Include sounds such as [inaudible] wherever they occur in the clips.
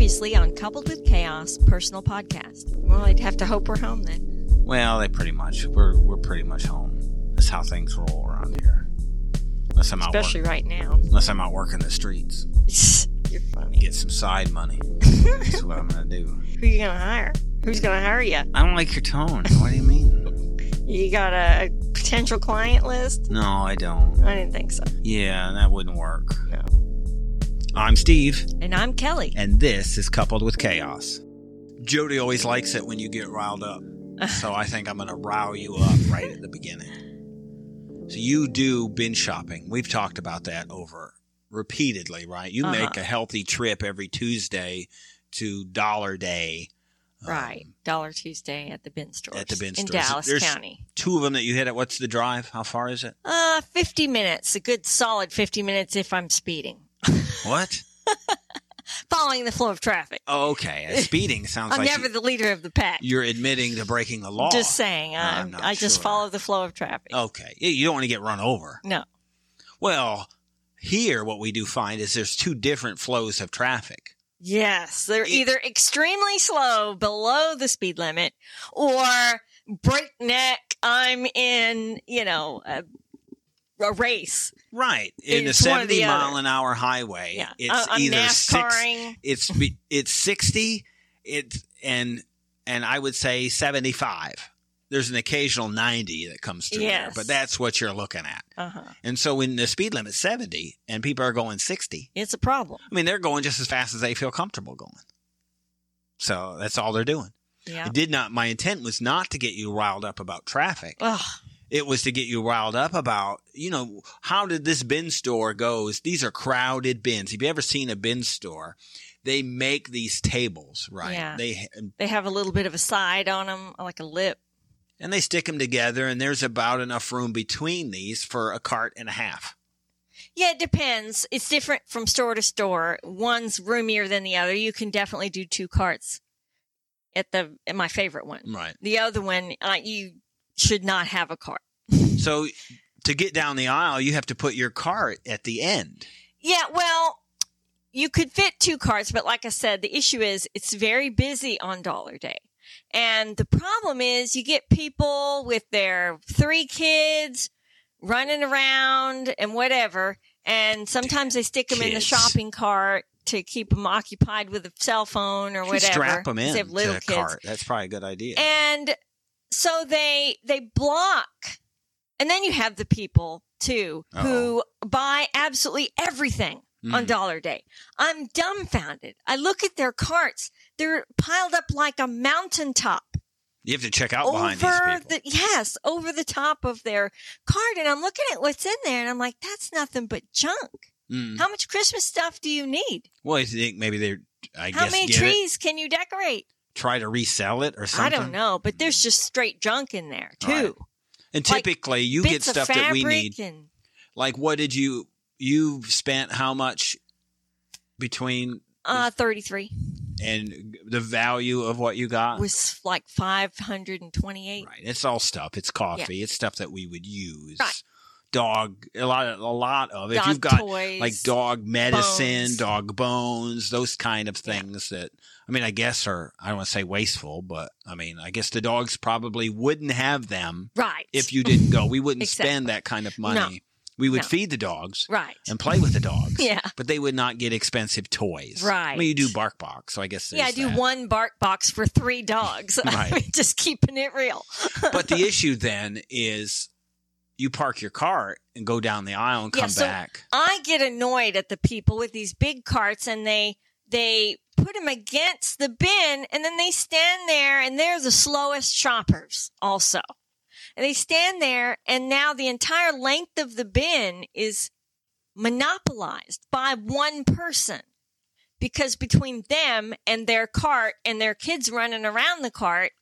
Previously on Coupled with Chaos personal podcast. Well, I'd have to hope we're home then. Well, they pretty much we're we're pretty much home. That's how things roll around here. Unless I'm out Especially work, right now. unless I'm out working the streets, [laughs] You're funny. get some side money. [laughs] That's what I'm gonna do. Who you gonna hire? Who's gonna hire you? I don't like your tone. What do you mean? You got a potential client list? No, I don't. I didn't think so. Yeah, that wouldn't work. I'm Steve, And I'm Kelly. and this is coupled with chaos. Jody always likes it when you get riled up, [laughs] so I think I'm gonna rile you up right at the beginning. So you do binge shopping. We've talked about that over repeatedly, right? You Uh-huh. make a healthy trip every Tuesday to Dollar Day. um, Right. Dollar Tuesday at the bin store. At the bin store. in stores. Dallas There's- County. Two of them that you hit at. What's the drive? How far is it? Uh, 50 minutes. A good solid 50 minutes if I'm speeding. What? [laughs] Following the flow of traffic. Oh, okay. [laughs] Speeding sounds I'm like never the leader of the pack. you're admitting to breaking the law. Just saying. I, I'm not I just sure. follow the flow of traffic. Okay. You don't want to get run over. No. Well, here what we do find is there's two different flows of traffic. Yes, they're It- either extremely slow below the speed limit or breakneck. I'm in, you know, a, a race. Right. In It's the one or the 70 other. mile an hour highway, Yeah, it's I- either six, it's it's 60 it's and and I would say 75. There's an occasional 90 that comes through there, but that's what you're looking at. Uh huh. And so when the speed limit's 70 and people are going 60, It's a problem. I mean they're going just as fast as they feel comfortable going. So that's all they're doing. Yeah. It did not my intent was not to get you riled up about traffic. Ugh. It was to get you riled up about, you know, how did this bin store goes? These are crowded bins. Have you ever seen a bin store? They make these tables, right? Yeah. They They have a little bit of a side on them, like a lip. and they stick them together, and there's about enough room between these for a cart and a half. Yeah, it depends. It's different from store to store. One's roomier than the other. You can definitely do two carts at the at my favorite one. Right. The other one, uh, you should not have a cart. [laughs] So to get down the aisle, you have to put your cart at the end. Yeah, well, you could fit two carts, but like I said, the issue is it's very busy on Dollar Day. And the problem is you get people with their three kids running around and whatever. And sometimes they stick them in the shopping cart to keep them occupied with a cell phone or whatever. strap them in They have little kids. cart. That's probably a good idea. And so they they block. And then you have the people too who buy absolutely everything on Mhm. Dollar Day. I'm dumbfounded. I look at their carts. They're piled up like a mountaintop you have to check out behind these people. the yes, over the top of their cart and I'm looking at what's in there and I'm like that's nothing but junk. Mm. How much Christmas stuff do you need? Well, I think maybe they're, I How guess, many get it, trees can you decorate? Try to resell it or something. I don't know, but there's just straight junk in there too. Right. And Like typically, you get stuff that we need. and Like, what did you you spent how much between uh 33 and the value of what you got? was like 528. right, it's all stuff. It's coffee. It's stuff that we would use. Right. Dog, a lot of a lot of. If you've got toys. like dog medicine, bones. dog bones, those kind of Yeah. things that I mean, I guess are I don't want to say wasteful, but I mean, I guess the dogs probably wouldn't have them Right. if you didn't go. We wouldn't Exactly. spend that kind of money. We would No. feed the dogs right. and play with the dogs. [laughs] Yeah. But they would not get expensive toys. Right. I Right. mean, you do bark box, so I guess Yeah, I do that. one bark box for three dogs. [laughs] I mean, just keeping it real. [laughs] But the issue then is you park your cart and go down the aisle and Yeah, come so- back. I get annoyed at the people with these big carts and they they put them against the bin and then they stand there and they're the slowest shoppers also. And they stand there and now the entire length of the bin is monopolized by one person. Because between them and their cart and their kids running around the cart,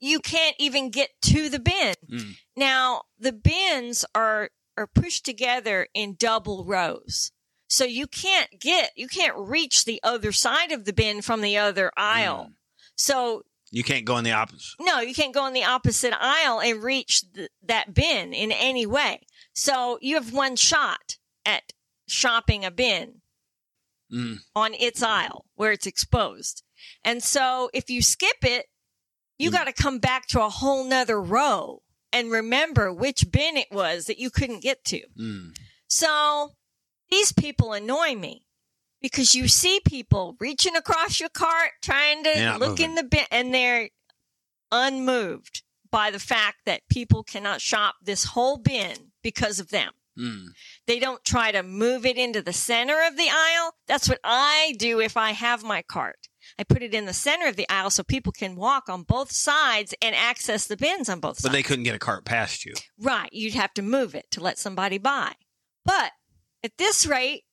you can't even get to the bin. Mm. Now, the bins are are pushed together in double rows. So you can't get, you can't reach the other side of the bin from the other aisle. Mm. So You can't go in the opposite. no, you can't go in the opposite aisle and reach th- that bin in any way. So you have one shot at shopping a bin Mm. on its aisle where it's exposed. And so if you skip it, you Mm. got to come back to a whole nother row and remember which bin it was that you couldn't get to. Mm. So these people annoy me because you see people reaching across your cart trying to look moving. in the bin and they're unmoved by the fact that people cannot shop this whole bin because of them. Mm. They don't try to move it into the center of the aisle. That's what I do if I have my cart. I put it in the center of the aisle so people can walk on both sides and access the bins on both But sides. But they couldn't get a cart past you. Right. You'd have to move it to let somebody buy. But at this rate,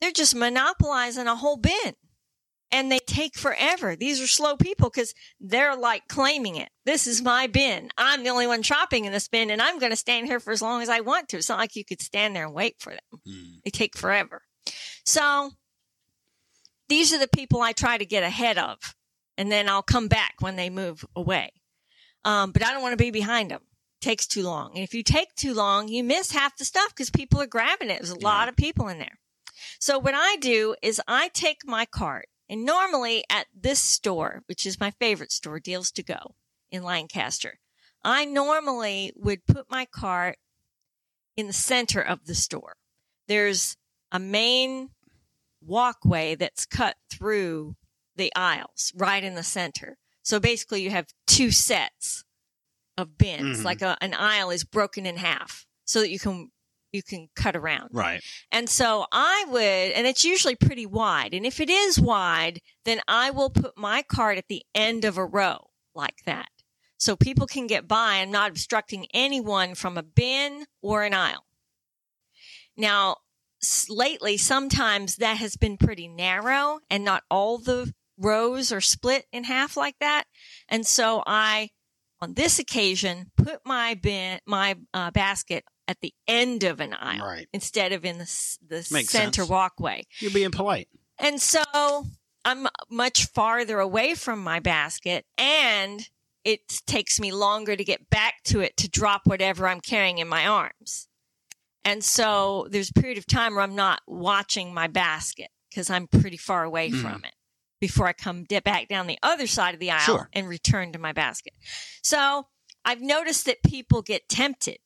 they're just monopolizing a whole bin. And they take forever. These are slow people because they're like claiming it. This is my bin. I'm the only one shopping in this bin and I'm going to stand here for as long as I want to. It's not like you could stand there and wait for them. Mm. They take forever. So these are the people I try to get ahead of, and then I'll come back when they move away. Um, but I don't want to be behind them. takes too long. And if you take too long, you miss half the stuff because people are grabbing it. There's a lot of people in there. So what I do is I take my cart and normally at this store, which is my favorite store, Deals to Go in Lancaster, I normally would put my cart in the center of the store. There's a main walkway that's cut through the aisles right in the center. So basically you have two sets of bins, Mhm. like a, an aisle is broken in half so that you can, you can cut around. Right. And so I would, and it's usually pretty wide. And if it is wide, then I will put my cart at the end of a row like that. So people can get by. I'm not obstructing anyone from a bin or an aisle. Now, lately, sometimes that has been pretty narrow and not all the rows are split in half like that. And so I, on this occasion, put my bin, my uh, basket at the end of an aisle Right. instead of in the the Makes center sense. walkway. You're being polite. And so I'm much farther away from my basket and it takes me longer to get back to it to drop whatever I'm carrying in my arms. And so there's a period of time where I'm not watching my basket because I'm pretty far away Mm. from it before I come back down the other side of the aisle Sure. and return to my basket. So I've noticed that people get tempted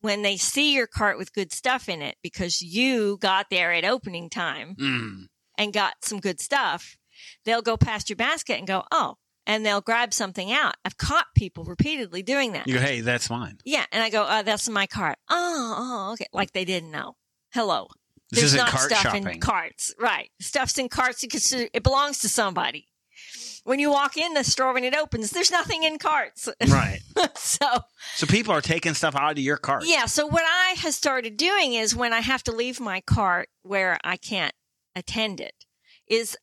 when they see your cart with good stuff in it because you got there at opening time Mm. and got some good stuff, they'll go past your basket and go, oh, and they'll grab something out. I've caught people repeatedly doing that. You go, hey, that's mine. yeah. And I go, oh, that's in my cart. Oh, oh, okay. Like they didn't know. Hello. This There's isn't not cart stuff shopping. in carts. Right. Stuff's in carts because it belongs to somebody. When you walk in the store when it opens, there's nothing in carts. [laughs] right. so So people are taking stuff out of your cart. yeah. So what I have started doing is when I have to leave my cart where I can't attend it, is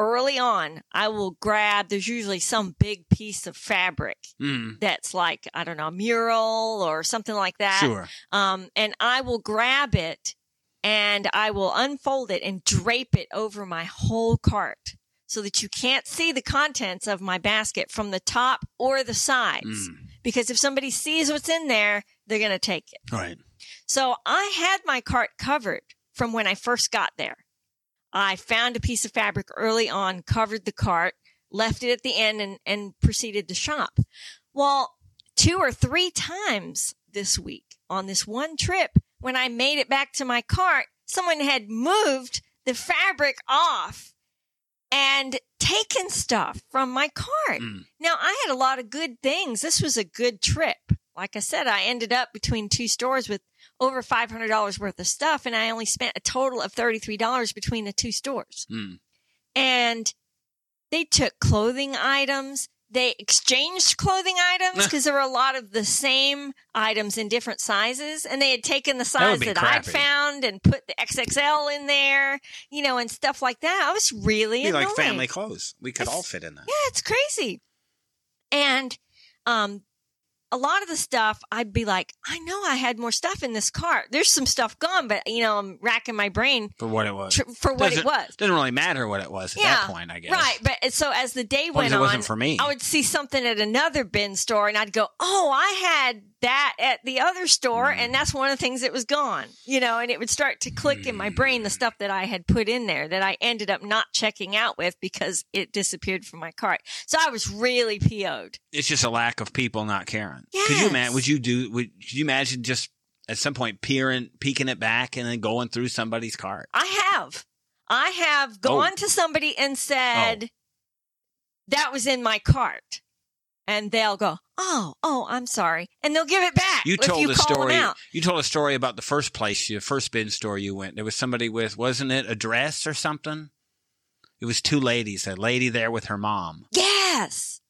early on I will grab. There's usually some big piece of fabric Mm. that's like I don't know, a mural or something like that. Sure. Um, and I will grab it and I will unfold it and drape it over my whole cart so that you can't see the contents of my basket from the top or the sides. Mm. Because if somebody sees what's in there, they're going to take it. Right. So I had my cart covered from when I first got there. I found a piece of fabric early on, covered the cart, left it at the end and, and proceeded to shop. Well, two or three times this week on this one trip, when I made it back to my cart, someone had moved the fabric off and taken stuff from my cart. Mm. Now I had a lot of good things. This was a good trip. Like I said, I ended up between two stores with over $500 worth of stuff and I only spent a total of $33 between the two stores. Mm. And they took clothing items. They exchanged clothing items [laughs] because there were a lot of the same items in different sizes and they had taken the That size be that, I'd found and put the XXL in there, you know, and stuff like that. I was really like family clothes. We could It's- all fit in that. Yeah, it's crazy. And um a lot of the stuff I'd be like, I know I had more stuff in this cart. There's some stuff gone, but you know, I'm racking my brain For what it was. tr- for what Doesn't- it was. Doesn't really matter what it was at Yeah, that point, I guess. Right, but so as the day As went as it on, wasn't for me. I would see something at another bin store and I'd go, "Oh, I had that at the other store, Mm. and that's one of the things that was gone, you know, and it would start to click in my brain the stuff that I had put in there that I ended up not checking out with because it disappeared from my cart. So I was really PO'd. It's just a lack of people not caring. Could you imagine? Would you do? Would could you imagine just at some point peering, peeking it back, and then going through somebody's cart? I have. I have Oh. gone to somebody and said, that was in my cart. And they'll go, oh, oh, I'm sorry. And they'll give it back. You told you a story. You told a story about the first place, the first bin store you went. There was somebody with, wasn't it a dress or something? It was two ladies. A lady there with her mom, Yes.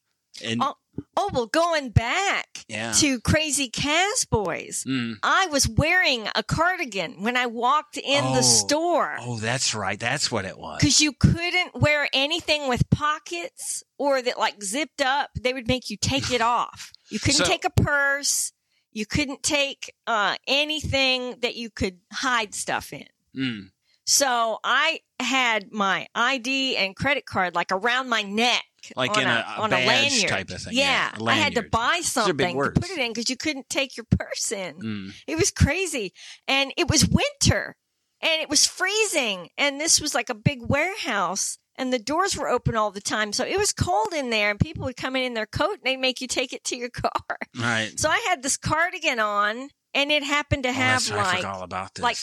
and Oh. Oh, well, going back yeah, to Crazy Cas Boys, Mm. I was wearing a cardigan when I walked in Oh. the store. Oh, that's right. That's what it was. Because you couldn't wear anything with pockets or that like zipped up. They would make you take it [laughs] off. You couldn't So- take a purse. You couldn't take uh, anything that you could hide stuff in. Mm. So I had my ID and credit card like around my neck. Like on in a- a on badge lanyard. type of thing. Yeah, Yeah, a I had to buy something to put it in because you couldn't take your purse in. Mm. It was crazy. And it was winter and it was freezing. And this was like a big warehouse and the doors were open all the time. So it was cold in there and people would come in in their coat and they'd make you take it to your [laughs] car. Right. So I had this cardigan on and it happened to Oh, have that's- I like, all about this. like,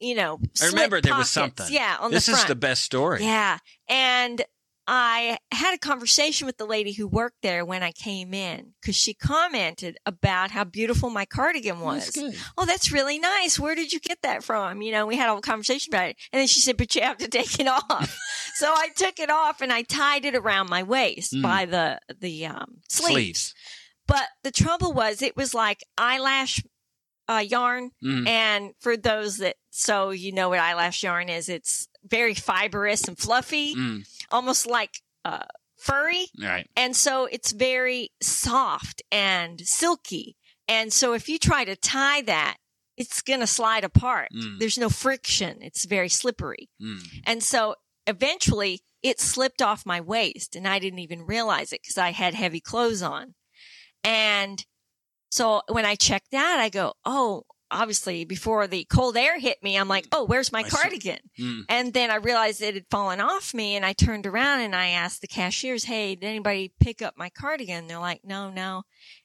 you know, I remember slit there was something. Yeah, on this the is the best story. Yeah. And I had a conversation with the lady who worked there when I came in because she commented about how beautiful my cardigan was. That's. Oh, that's really nice. Where did you get that from? You know, we had a whole conversation about it. And then she said, but you have to [laughs] take it off. [laughs] so I took it off and I tied it around my waist Mm. by the, the, um, sleeves. Sleeves. But the trouble was it was like eyelash, uh, yarn. Mm. And for those that, so you know what eyelash yarn is, it's very fibrous and fluffy, Mm. almost like, uh, furry. Right. And so it's very soft and silky. And so if you try to tie that, it's going to slide apart. Mm. There's no friction. It's very slippery. Mm. And so eventually it slipped off my waist and I didn't even realize it because I had heavy clothes on. And so when I checked out, I go, Oh, obviously before the cold air hit me, I'm like, Oh, where's my I cardigan? Mm. And then I realized it had fallen off me and I turned around and I asked the cashiers, Hey, did anybody pick up my cardigan? They're like, no, no.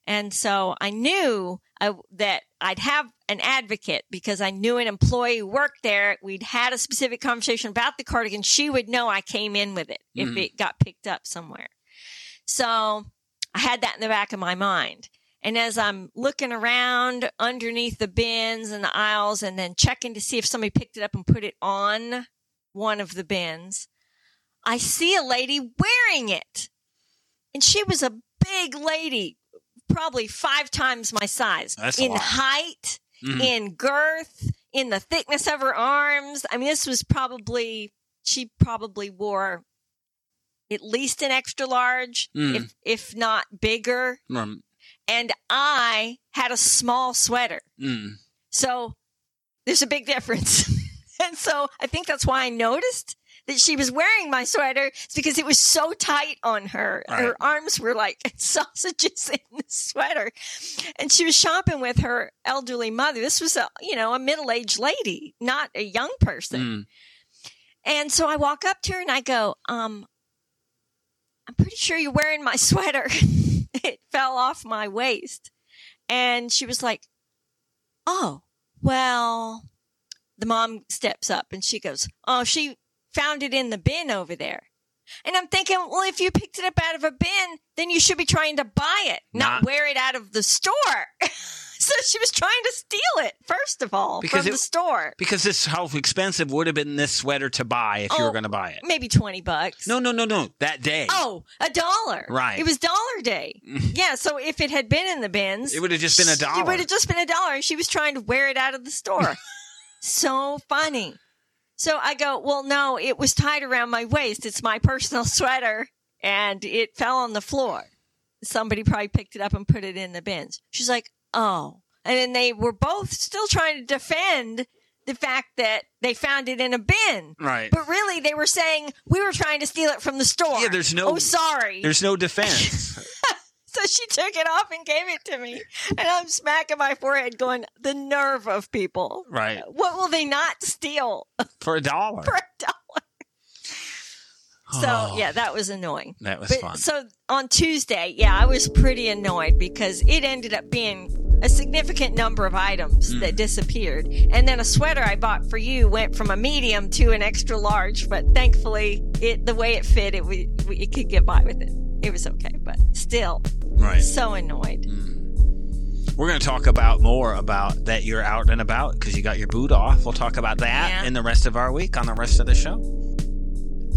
And so I knew I, that I'd have an advocate because I knew an employee who worked there. We'd had a specific conversation about the cardigan. She would know I came in with it if Mhm. it got picked up somewhere. So I had that in the back of my mind. And as I'm looking around underneath the bins and the aisles and then checking to see if somebody picked it up and put it on one of the bins, I see a lady wearing it. And she was a big lady, probably five times my size That's in height, Mhm. in girth, in the thickness of her arms. I mean, this was probably, she probably wore at least an extra large, Mm. if, if not bigger. Um, And I had a small sweater. mm. So there's a big difference. [laughs] and so I think that's why I noticed that she was wearing my sweater It's because it was so tight on her. Right. Her arms were like [laughs] sausages in the sweater. And she was shopping with her elderly mother. This was a, you know, a middle-aged lady, not a young person. Mm. And so I walk up to her and I go, um, I'm pretty sure you're wearing my sweater. [laughs] [laughs] it fell off my waist. And she was like, Oh, well, the mom steps up and she goes, Oh, she found it in the bin over there. And I'm thinking, well, if you picked it up out of a bin, then you should be trying to buy it, not, Not- wear it out of the store. [laughs] [laughs] so she was trying to steal it, first of all, Because from it- the store. Because this how expensive would have been this sweater to buy if you were Oh. going to buy it. Maybe 20 bucks. No, no, no, no. That day. Oh, a dollar. Right. It was dollar day. [laughs] yeah. So if it had been in the bins, It would have just been a dollar. It would have just been a dollar. And she was trying to wear it out of the store. [laughs] so funny. So I go, well, no, it was tied around my waist. It's my personal sweater and it fell on the floor. Somebody probably picked it up and put it in the bins. She's like, oh. And then they were both still trying to defend the fact that they found it in a bin. Right. But really, they were saying we were trying to steal it from the store. Yeah, there's no- Oh, sorry. There's no defense. [laughs] So she took it off and gave it to me. And I'm smacking my forehead going, the nerve of people. Right. What will they not steal For a dollar. [laughs] for a dollar? So Oh, yeah, that was annoying. That was But fun. so on Tuesday, yeah, I was pretty annoyed because it ended up being a significant number of items Mm. that disappeared. And then a sweater I bought for you went from a medium to an extra large, but thankfully it the way it fit it we, we it could get by with it. It was okay, but still right. so annoyed. We're going to talk about more about that you're out and about because you got your boot off. We'll talk about that Yeah. in the rest of our week on the rest of the show.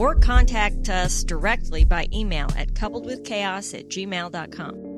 Or contact us directly by email at coupledwithchaos at gmail.com.